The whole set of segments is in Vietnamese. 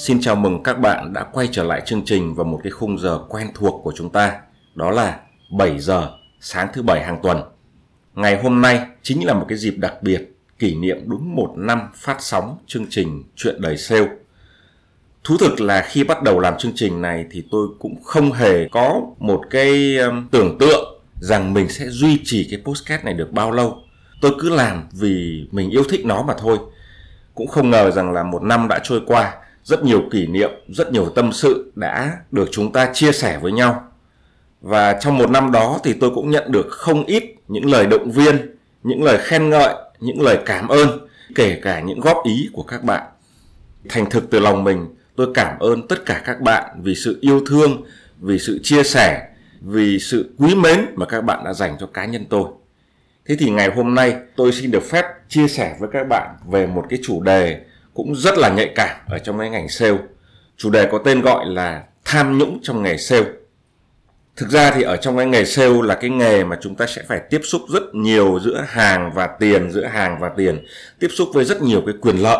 Xin chào mừng các bạn đã quay trở lại chương trình vào một cái khung giờ quen thuộc của chúng ta, đó là 7 giờ sáng thứ bảy hàng tuần. Ngày hôm nay chính là một cái dịp đặc biệt kỷ niệm đúng một năm phát sóng chương trình Chuyện đời sale. Thú thực là khi bắt đầu làm chương trình này thì tôi cũng không hề có một cái um, tưởng tượng rằng mình sẽ duy trì cái postcard này được bao lâu. Tôi cứ làm vì mình yêu thích nó mà thôi. Cũng không ngờ rằng là một năm đã trôi qua rất nhiều kỷ niệm, rất nhiều tâm sự đã được chúng ta chia sẻ với nhau. Và trong một năm đó thì tôi cũng nhận được không ít những lời động viên, những lời khen ngợi, những lời cảm ơn, kể cả những góp ý của các bạn. Thành thực từ lòng mình, tôi cảm ơn tất cả các bạn vì sự yêu thương, vì sự chia sẻ, vì sự quý mến mà các bạn đã dành cho cá nhân tôi. Thế thì ngày hôm nay tôi xin được phép chia sẻ với các bạn về một cái chủ đề cũng rất là nhạy cảm ở trong cái ngành sale. Chủ đề có tên gọi là tham nhũng trong nghề sale. Thực ra thì ở trong cái nghề sale là cái nghề mà chúng ta sẽ phải tiếp xúc rất nhiều giữa hàng và tiền, giữa hàng và tiền, tiếp xúc với rất nhiều cái quyền lợi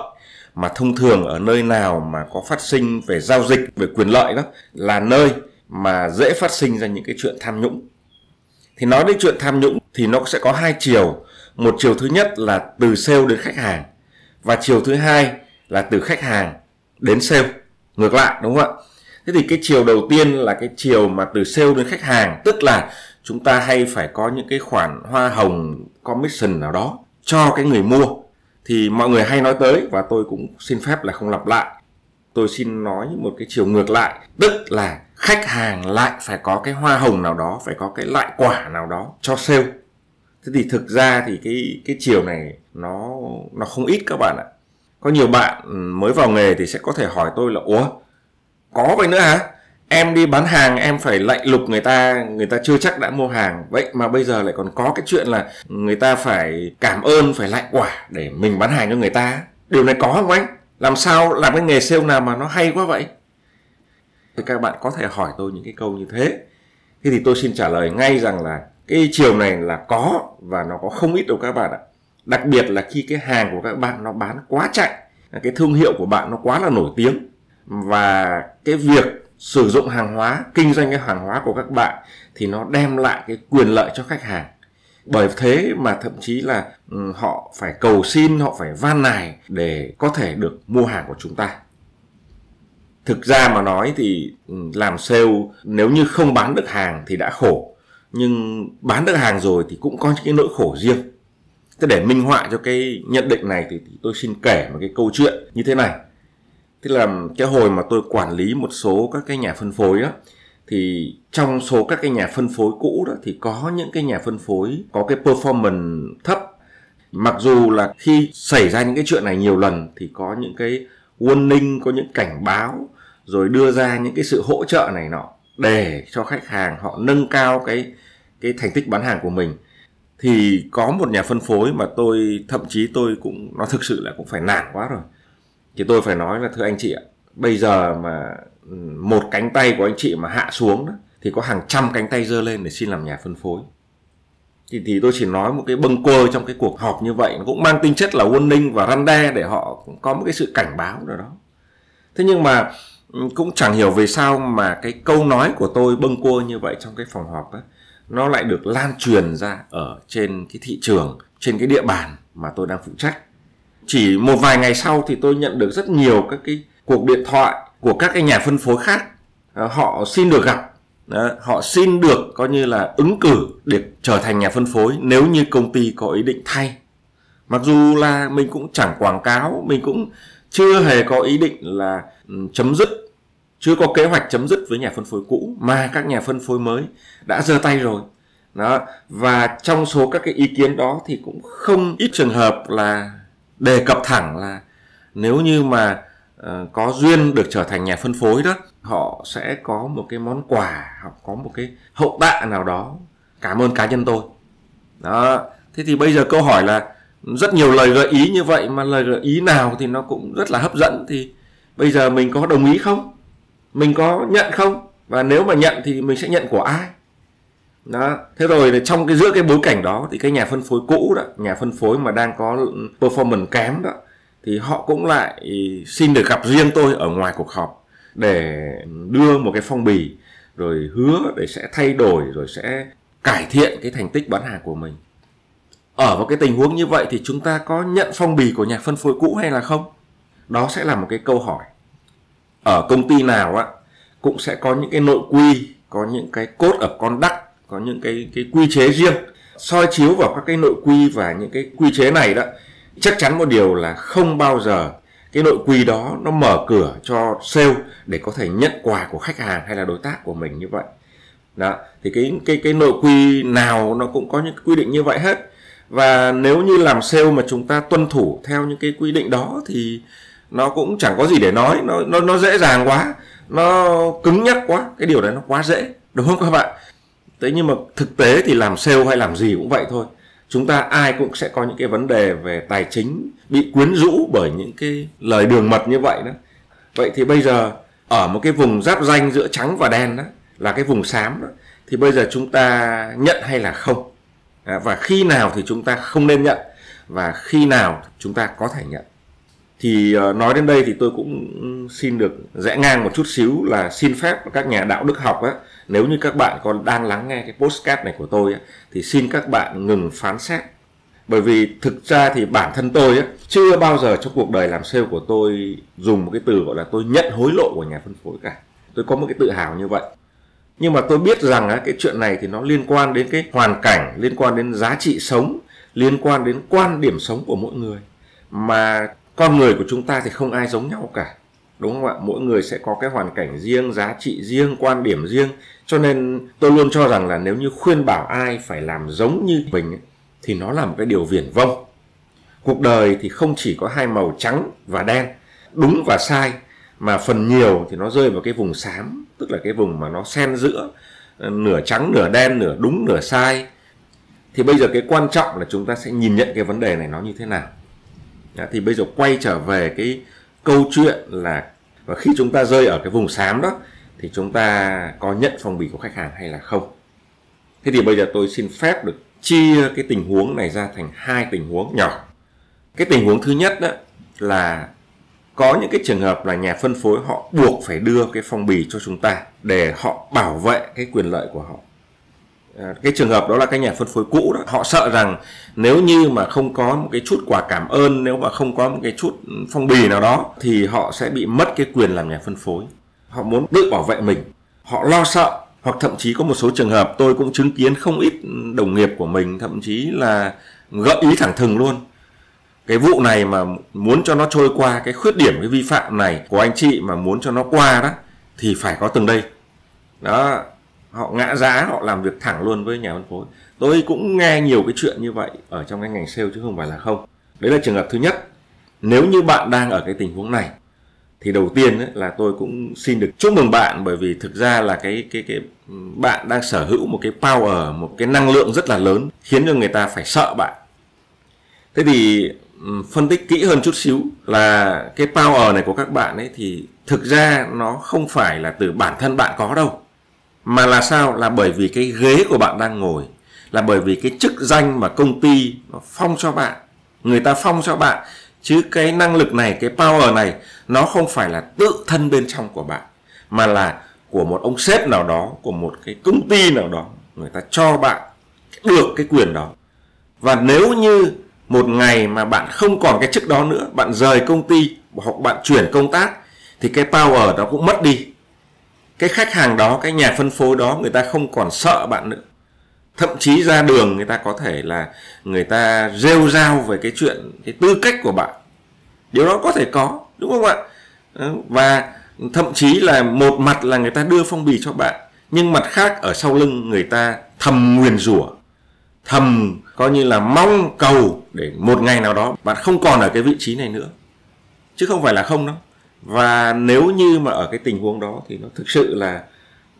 mà thông thường ở nơi nào mà có phát sinh về giao dịch về quyền lợi đó là nơi mà dễ phát sinh ra những cái chuyện tham nhũng. Thì nói đến chuyện tham nhũng thì nó sẽ có hai chiều. Một chiều thứ nhất là từ sale đến khách hàng và chiều thứ hai là từ khách hàng đến sale. Ngược lại, đúng không ạ? Thế thì cái chiều đầu tiên là cái chiều mà từ sale đến khách hàng, tức là chúng ta hay phải có những cái khoản hoa hồng, commission nào đó cho cái người mua. Thì mọi người hay nói tới và tôi cũng xin phép là không lặp lại. Tôi xin nói một cái chiều ngược lại, tức là khách hàng lại phải có cái hoa hồng nào đó, phải có cái lại quả nào đó cho sale. Thế thì thực ra thì cái cái chiều này nó nó không ít các bạn ạ có nhiều bạn ừ, mới vào nghề thì sẽ có thể hỏi tôi là, ủa, có vậy nữa hả? Em đi bán hàng, em phải lạnh lục người ta người ta chưa chắc đã mua hàng. Vậy mà bây giờ lại còn có cái chuyện là người ta phải cảm ơn, phải lại quả để mình bán hàng cho người ta. Điều này có không anh? Làm sao làm cái nghề sale nào mà nó hay quá vậy? Thì các bạn có thể hỏi tôi những cái câu như thế. Thế thì tôi xin trả lời ngay rằng là cái chiều này là có và nó có không ít đâu các bạn ạ đặc biệt là khi cái hàng của các bạn nó bán quá chạy, cái thương hiệu của bạn nó quá là nổi tiếng, và cái việc sử dụng hàng hóa, kinh doanh cái hàng hóa của các bạn thì nó đem lại cái quyền lợi cho khách hàng. Bởi thế mà thậm chí là ừ, họ phải cầu xin, họ phải van nài để có thể được mua hàng của chúng ta. Thực ra mà nói thì ừ, làm sale nếu như không bán được hàng thì đã khổ, nhưng bán được hàng rồi thì cũng có những cái nỗi khổ riêng thế để minh họa cho cái nhận định này thì, thì tôi xin kể một cái câu chuyện như thế này. Thế là cái hồi mà tôi quản lý một số các cái nhà phân phối đó thì trong số các cái nhà phân phối cũ đó thì có những cái nhà phân phối có cái performance thấp. Mặc dù là khi xảy ra những cái chuyện này nhiều lần thì có những cái warning có những cảnh báo rồi đưa ra những cái sự hỗ trợ này nọ để cho khách hàng họ nâng cao cái cái thành tích bán hàng của mình thì có một nhà phân phối mà tôi thậm chí tôi cũng nó thực sự là cũng phải nản quá rồi. Thì tôi phải nói là thưa anh chị ạ bây giờ mà một cánh tay của anh chị mà hạ xuống đó, thì có hàng trăm cánh tay dơ lên để xin làm nhà phân phối. Thì, thì tôi chỉ nói một cái bâng quơ trong cái cuộc họp như vậy nó cũng mang tính chất là warning và răn đe để họ có một cái sự cảnh báo nào đó. Thế nhưng mà cũng chẳng hiểu vì sao mà cái câu nói của tôi bâng quơ như vậy trong cái phòng họp ấy, nó lại được lan truyền ra ở trên cái thị trường, trên cái địa bàn mà tôi đang phụ trách. Chỉ một vài ngày sau thì tôi nhận được rất nhiều các cái cuộc điện thoại của các cái nhà phân phối khác. À, họ xin được gặp à, họ xin được coi như là ứng cử để trở thành nhà phân phối nếu như công ty có ý định thay. Mặc dù là mình cũng chẳng quảng cáo, mình cũng chưa hề có ý định là ừ, chấm dứt chưa có kế hoạch chấm dứt với nhà phân phối cũ mà các nhà phân phối mới đã giơ tay rồi. Đó và trong số các cái ý kiến đó thì cũng không ít trường hợp là đề cập thẳng là nếu như mà uh, có duyên được trở thành nhà phân phối đó họ sẽ có một cái món quà hoặc có một cái hậu tạ nào đó. Cảm ơn cá nhân tôi. Đó thế thì bây giờ câu hỏi là rất nhiều lời gợi ý như vậy mà lời gợi ý nào thì nó cũng rất là hấp dẫn. Thì bây giờ mình có đồng ý không? Mình có nhận không? Và nếu mà nhận thì mình sẽ nhận của ai? Đó. Thế rồi trong cái, giữa cái bối cảnh đó thì cái nhà phân phối cũ đó, nhà phân phối mà đang có performance kém đó, thì họ cũng lại xin được gặp riêng tôi ở ngoài cuộc họp để đưa một cái phong bì, rồi hứa để sẽ thay đổi, rồi sẽ cải thiện cái thành tích bán hàng của mình. Ở một cái tình huống như vậy thì chúng ta có nhận phong bì của nhà phân phối cũ hay là không? Đó sẽ là một cái câu hỏi ở công ty nào á, cũng sẽ có những cái nội quy, có những cái cốt ở con đắc, có những cái cái quy chế riêng. Soi chiếu vào các cái nội quy và những cái quy chế này đó, chắc chắn một điều là không bao giờ cái nội quy đó nó mở cửa cho sale để có thể nhận quà của khách hàng hay là đối tác của mình như vậy. Đó, thì cái cái cái nội quy nào nó cũng có những quy định như vậy hết. Và nếu như làm sale mà chúng ta tuân thủ theo những cái quy định đó thì nó cũng chẳng có gì để nói. Nó nó nó dễ dàng quá. Nó cứng nhắc quá. Cái điều đấy nó quá dễ. Đúng không các bạn? Thế nhưng mà thực tế thì làm sale hay làm gì cũng vậy thôi. Chúng ta ai cũng sẽ có những cái vấn đề về tài chính bị quyến rũ bởi những cái lời đường mật như vậy đó. Vậy thì bây giờ ở một cái vùng giáp danh giữa trắng và đen đó là cái vùng xám đó thì bây giờ chúng ta nhận hay là không? À, và khi nào thì chúng ta không nên nhận? Và khi nào chúng ta có thể nhận? Thì ờ, nói đến đây thì tôi cũng xin được rẽ ngang một chút xíu là xin phép các nhà đạo đức học á nếu như các bạn còn đang lắng nghe cái postcard này của tôi á, thì xin các bạn ngừng phán xét. Bởi vì thực ra thì bản thân tôi á, chưa bao giờ trong cuộc đời làm sale của tôi dùng một cái từ gọi là tôi nhận hối lộ của nhà phân phối cả. Tôi có một cái tự hào như vậy. Nhưng mà tôi biết rằng á, cái chuyện này thì nó liên quan đến cái hoàn cảnh liên quan đến giá trị sống liên quan đến quan điểm sống của mỗi người. Mà con người của chúng ta thì không ai giống nhau cả, đúng không ạ? Mỗi người sẽ có cái hoàn cảnh riêng, giá trị riêng, quan điểm riêng. Cho nên tôi luôn cho rằng là nếu như khuyên bảo ai phải làm giống như mình thì nó là một cái điều viển vông. Cuộc đời thì không chỉ có hai màu trắng và đen, đúng và sai, mà phần nhiều thì nó rơi vào cái vùng xám, tức là cái vùng mà nó xen giữa ờ, nửa trắng, nửa đen, nửa đúng, nửa sai. Thì bây giờ cái quan trọng là chúng ta sẽ nhìn nhận cái vấn đề này nó như thế nào. Dạ, thì bây giờ quay trở về cái câu chuyện là, và khi chúng ta rơi ở cái vùng xám đó, thì chúng ta có nhận phong bì của khách hàng hay là không? Thế thì bây giờ tôi xin phép được chia cái tình huống này ra thành hai tình huống nhỏ. Cái tình huống thứ nhất đó là có những cái trường hợp là nhà phân phối họ buộc phải đưa cái phong bì cho chúng ta để họ bảo vệ cái quyền lợi của họ. Ờ, cái trường hợp đó là cái nhà phân phối cũ đó. Họ sợ rằng nếu như mà không có một cái chút quà cảm ơn, nếu mà không có một cái chút phong bì nào đó, thì họ sẽ bị mất cái quyền làm nhà phân phối. Họ muốn tự bảo vệ mình. Họ lo sợ, hoặc thậm chí có một số trường hợp tôi cũng chứng kiến không ít đồng nghiệp của mình, thậm chí là gợi ý thẳng thừng luôn. Cái vụ này mà muốn cho nó trôi qua, cái khuyết điểm, cái vi phạm này của anh chị mà muốn cho nó qua đó, thì phải có từng đây. Đó họ ngã giá họ làm việc thẳng luôn với nhà phân phối. Tôi cũng nghe nhiều cái chuyện như vậy ở trong cái ngành sale chứ không phải là không. Đấy là trường hợp thứ nhất. Nếu như bạn đang ở cái tình huống này thì đầu tiên ấy, là tôi cũng xin được chúc mừng bạn bởi vì thực ra là cái cái cái bạn đang sở hữu một cái power một cái năng lượng rất là lớn khiến cho người ta phải sợ bạn. Thế thì phân tích kỹ hơn chút xíu là cái power này của các bạn ấy thì thực ra nó không phải là từ bản thân bạn có đâu mà là sao? Là bởi vì cái ghế của bạn đang ngồi, là bởi vì cái chức danh mà công ty nó phong cho bạn. Người ta phong cho bạn, chứ cái năng lực này, cái power này, nó không phải là tự thân bên trong của bạn, mà là của một ông sếp nào đó, của một cái công ty nào đó. Người ta cho bạn được cái quyền đó. Và nếu như một ngày mà bạn không còn cái chức đó nữa, bạn rời công ty hoặc bạn chuyển công tác, thì cái power đó cũng mất đi cái khách hàng đó, cái nhà phân phối đó, người ta không còn sợ bạn nữa. Thậm chí ra đường người ta có thể là người ta rêu rao về cái chuyện, cái tư cách của bạn. Điều đó có thể có, đúng không ạ? Ờ, và thậm chí là một mặt là người ta đưa phong bì cho bạn, nhưng mặt khác ở sau lưng người ta thầm nguyền rủa, thầm coi như là mong cầu để một ngày nào đó bạn không còn ở cái vị trí này nữa. Chứ không phải là không đâu và nếu như mà ở cái tình huống đó thì nó thực sự là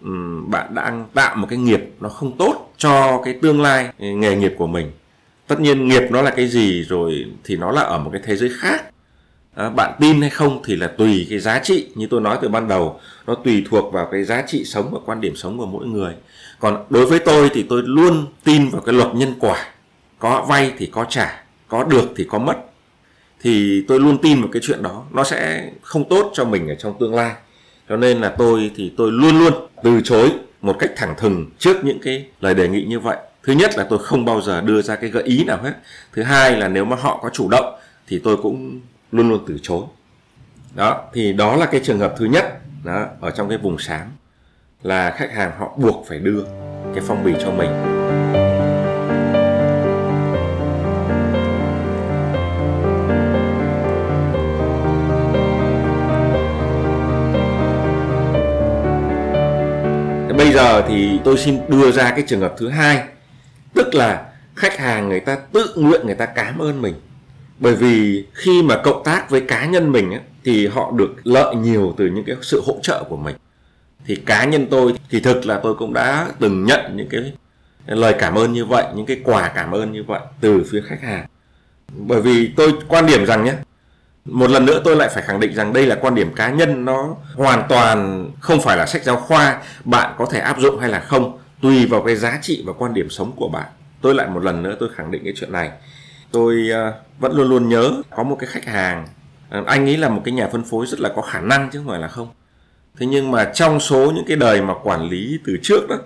um, bạn đang tạo một cái nghiệp nó không tốt cho cái tương lai nghề nghiệp của mình. Tất nhiên nghiệp nó là cái gì rồi thì nó là ở một cái thế giới khác. À, bạn tin hay không thì là tùy cái giá trị. Như tôi nói từ ban đầu nó tùy thuộc vào cái giá trị sống và quan điểm sống của mỗi người. Còn đối với tôi thì tôi luôn tin vào cái luật nhân quả. Có vay thì có trả có được thì có mất thì tôi luôn tin vào cái chuyện đó. Nó sẽ không tốt cho mình ở trong tương lai. Cho nên là tôi thì tôi luôn luôn từ chối một cách thẳng thừng trước những cái lời đề nghị như vậy. Thứ nhất là tôi không bao giờ đưa ra cái gợi ý nào hết. Thứ hai là nếu mà họ có chủ động thì tôi cũng luôn luôn từ chối. Đó, thì đó là cái trường hợp thứ nhất, đó, ở trong cái vùng sáng là khách hàng họ buộc phải đưa cái phong bì cho mình. Bây giờ thì tôi xin đưa ra cái trường hợp thứ hai tức là khách hàng người ta tự nguyện người ta cảm ơn mình. Bởi vì khi mà cộng tác với cá nhân mình ấy, thì họ được lợi nhiều từ những cái sự hỗ trợ của mình. Thì cá nhân tôi thì thực là tôi cũng đã từng nhận những cái lời cảm ơn như vậy những cái quà cảm ơn như vậy từ phía khách hàng. Bởi vì tôi quan điểm rằng nhé một lần nữa tôi lại phải khẳng định rằng đây là quan điểm cá nhân, nó hoàn toàn không phải là sách giáo khoa, bạn có thể áp dụng hay là không, tùy vào cái giá trị và quan điểm sống của bạn. Tôi lại một lần nữa tôi khẳng định cái chuyện này. Tôi ờ, vẫn luôn luôn nhớ có một cái khách hàng ờ, anh ấy là một cái nhà phân phối rất là có khả năng chứ không phải là không. Thế nhưng mà trong số những cái đời mà quản lý từ trước đó,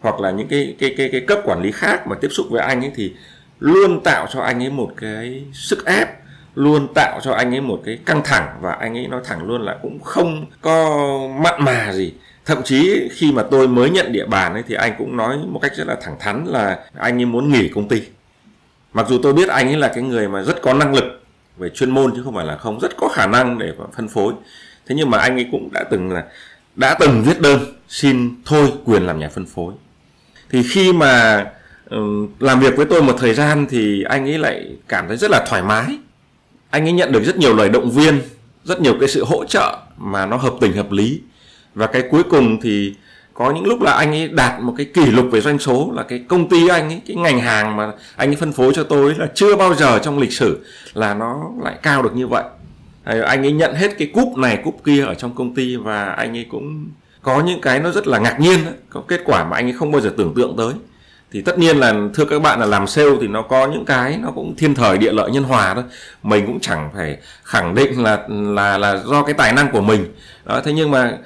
hoặc là những cái cái cái cái cấp quản lý khác mà tiếp xúc với anh ấy thì luôn tạo cho anh ấy một cái sức ép luôn tạo cho anh ấy một cái căng thẳng và anh ấy nói thẳng luôn là cũng không có mặn mà gì. Thậm chí khi mà tôi mới nhận địa bàn ấy thì anh cũng nói một cách rất là thẳng thắn là anh ấy muốn nghỉ công ty. Mặc dù tôi biết anh ấy là cái người mà rất có năng lực về chuyên môn chứ không phải là không, rất có khả năng để phân phối. Thế nhưng mà anh ấy cũng đã từng là, đã từng viết đơn xin thôi quyền làm nhà phân phối. Thì khi mà ừ, làm việc với tôi một thời gian thì anh ấy lại cảm thấy rất là thoải mái anh ấy nhận được rất nhiều lời động viên, rất nhiều cái sự hỗ trợ mà nó hợp tình hợp lý. Và cái cuối cùng thì có những lúc là anh ấy đạt một cái kỷ lục về doanh số là cái công ty anh ấy, cái ngành hàng mà anh ấy phân phối cho tôi là chưa bao giờ trong lịch sử là nó lại cao được như vậy. Anh ấy nhận hết cái cúp này, cúp kia ở trong công ty và anh ấy cũng có những cái nó rất là ngạc nhiên, có kết quả mà anh ấy không bao giờ tưởng tượng tới thì tất nhiên là thưa các bạn là làm sale thì nó có những cái nó cũng thiên thời địa lợi nhân hòa thôi. Mình cũng chẳng phải khẳng định là là là do cái tài năng của mình. Đó thế nhưng mà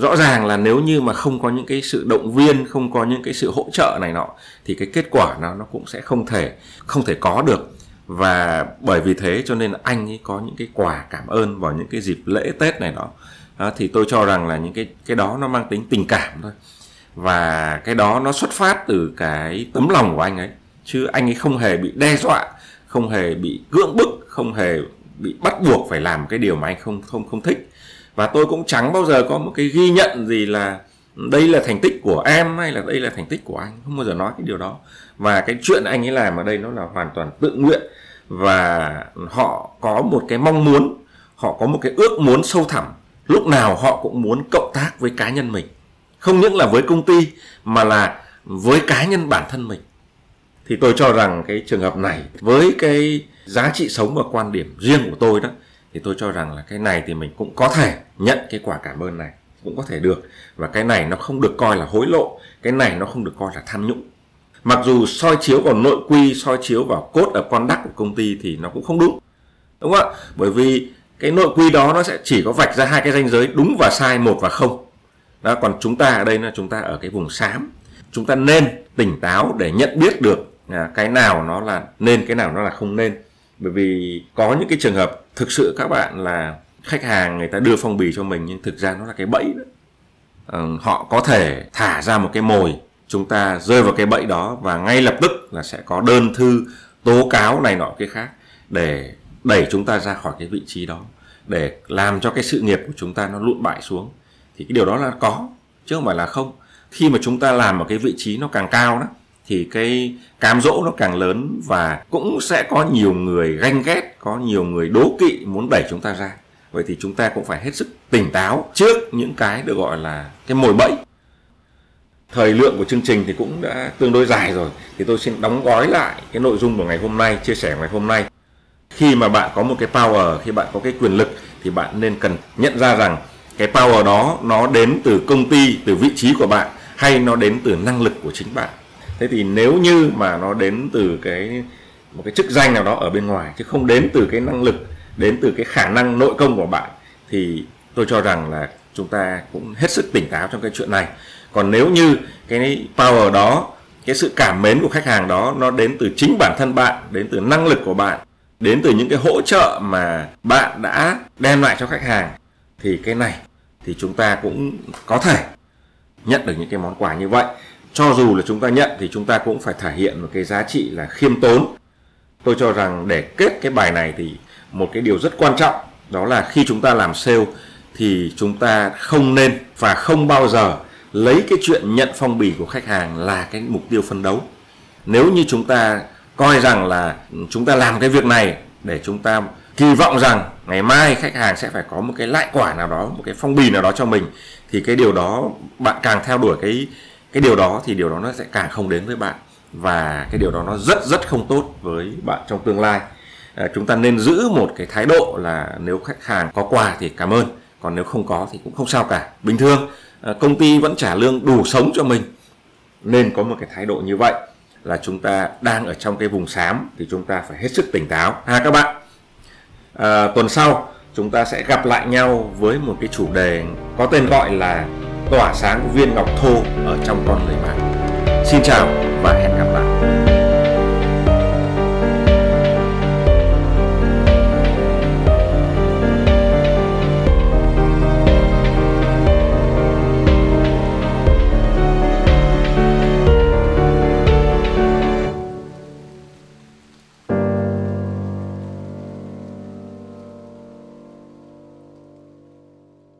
rõ ràng là nếu như mà không có những cái sự động viên không có những cái sự hỗ trợ này nọ thì cái kết quả nó nó cũng sẽ không thể không thể có được. Và bởi vì thế cho nên anh ấy có những cái quà cảm ơn vào những cái dịp lễ tết này đó, đó thì tôi cho rằng là những cái cái đó nó mang tính tình cảm thôi và cái đó nó xuất phát từ cái tấm lòng của anh ấy. Chứ anh ấy không hề bị đe dọa, không hề bị cưỡng bức, không hề bị bắt buộc phải làm cái điều mà anh không không không thích. Và tôi cũng chẳng bao giờ có một cái ghi nhận gì là đây là thành tích của em hay là đây là thành tích của anh. Không bao giờ nói cái điều đó. Và cái chuyện anh ấy làm ở đây nó là hoàn toàn tự nguyện. Và họ có một cái mong muốn, họ có một cái ước muốn sâu thẳm. Lúc nào họ cũng muốn cộng tác với cá nhân mình không những là với công ty, mà là với cá nhân bản thân mình. Thì tôi cho rằng cái trường hợp này, với cái giá trị sống và quan điểm riêng của tôi đó, thì tôi cho rằng là cái này thì mình cũng có thể nhận cái quả cảm ơn này, cũng có thể được. Và cái này nó không được coi là hối lộ, cái này nó không được coi là tham nhũng. Mặc dù soi chiếu vào nội quy, soi chiếu vào cốt ở con đắc của công ty thì nó cũng không đúng. Đúng không ạ? Bởi vì cái nội quy đó nó sẽ chỉ có vạch ra hai cái ranh giới, đúng và sai, một và không đó còn chúng ta ở đây là chúng ta ở cái vùng xám. Chúng ta nên tỉnh táo để nhận biết được à, cái nào nó là nên cái nào nó là không nên. Bởi vì có những cái trường hợp thực sự các bạn là khách hàng người ta đưa phong bì cho mình nhưng thực ra nó là cái bẫy đó. Ừ, họ có thể thả ra một cái mồi chúng ta rơi vào cái bẫy đó và ngay lập tức là sẽ có đơn thư tố cáo này nọ cái khác để đẩy chúng ta ra khỏi cái vị trí đó để làm cho cái sự nghiệp của chúng ta nó lụn bại xuống thì cái điều đó là có, chứ không phải là không. Khi mà chúng ta làm ở cái vị trí nó càng cao đó, thì cái cám dỗ nó càng lớn và cũng sẽ có nhiều người ganh ghét, có nhiều người đố kỵ muốn đẩy chúng ta ra. Vậy thì chúng ta cũng phải hết sức tỉnh táo trước những cái được gọi là cái mồi bẫy. Thời lượng của chương trình thì cũng đã tương đối dài rồi, thì tôi xin đóng gói lại cái nội dung của ngày hôm nay, chia sẻ ngày hôm nay. Khi mà bạn có một cái power, khi bạn có cái quyền lực, thì bạn nên cần nhận ra rằng cái power đó, nó đến từ công ty, từ vị trí của bạn, hay nó đến từ năng lực của chính bạn? Thế thì nếu như mà nó đến từ cái, một cái chức danh nào đó ở bên ngoài, chứ không đến từ cái năng lực, đến từ cái khả năng nội công của bạn, thì tôi cho rằng là chúng ta cũng hết sức tỉnh táo trong cái chuyện này. Còn nếu như cái power đó, cái sự cảm mến của khách hàng đó, nó đến từ chính bản thân bạn, đến từ năng lực của bạn, đến từ những cái hỗ trợ mà bạn đã đem lại cho khách hàng thì cái này thì chúng ta cũng có thể nhận được những cái món quà như vậy. Cho dù là chúng ta nhận thì chúng ta cũng phải thể hiện một cái giá trị là khiêm tốn. Tôi cho rằng để kết cái bài này thì một cái điều rất quan trọng, đó là khi chúng ta làm sale thì chúng ta không nên và không bao giờ lấy cái chuyện nhận phong bì của khách hàng là cái mục tiêu phân đấu. Nếu như chúng ta coi rằng là chúng ta làm cái việc này để chúng ta kỳ vọng rằng ngày mai khách hàng sẽ phải có một cái lại quả nào đó một cái phong bì nào đó cho mình thì cái điều đó bạn càng theo đuổi cái cái điều đó thì điều đó nó sẽ càng không đến với bạn. Và cái điều đó nó rất rất không tốt với bạn trong tương lai. À, chúng ta nên giữ một cái thái độ là nếu khách hàng có quà thì cảm ơn còn nếu không có thì cũng không sao cả. Bình thường à, công ty vẫn trả lương đủ sống cho mình nên có một cái thái độ như vậy là chúng ta đang ở trong cái vùng xám thì chúng ta phải hết sức tỉnh táo. Ha các bạn à, tuần sau chúng ta sẽ gặp lại nhau với một cái chủ đề có tên gọi là tỏa sáng viên ngọc thô ở trong con người bạn. Xin chào và hẹn gặp lại.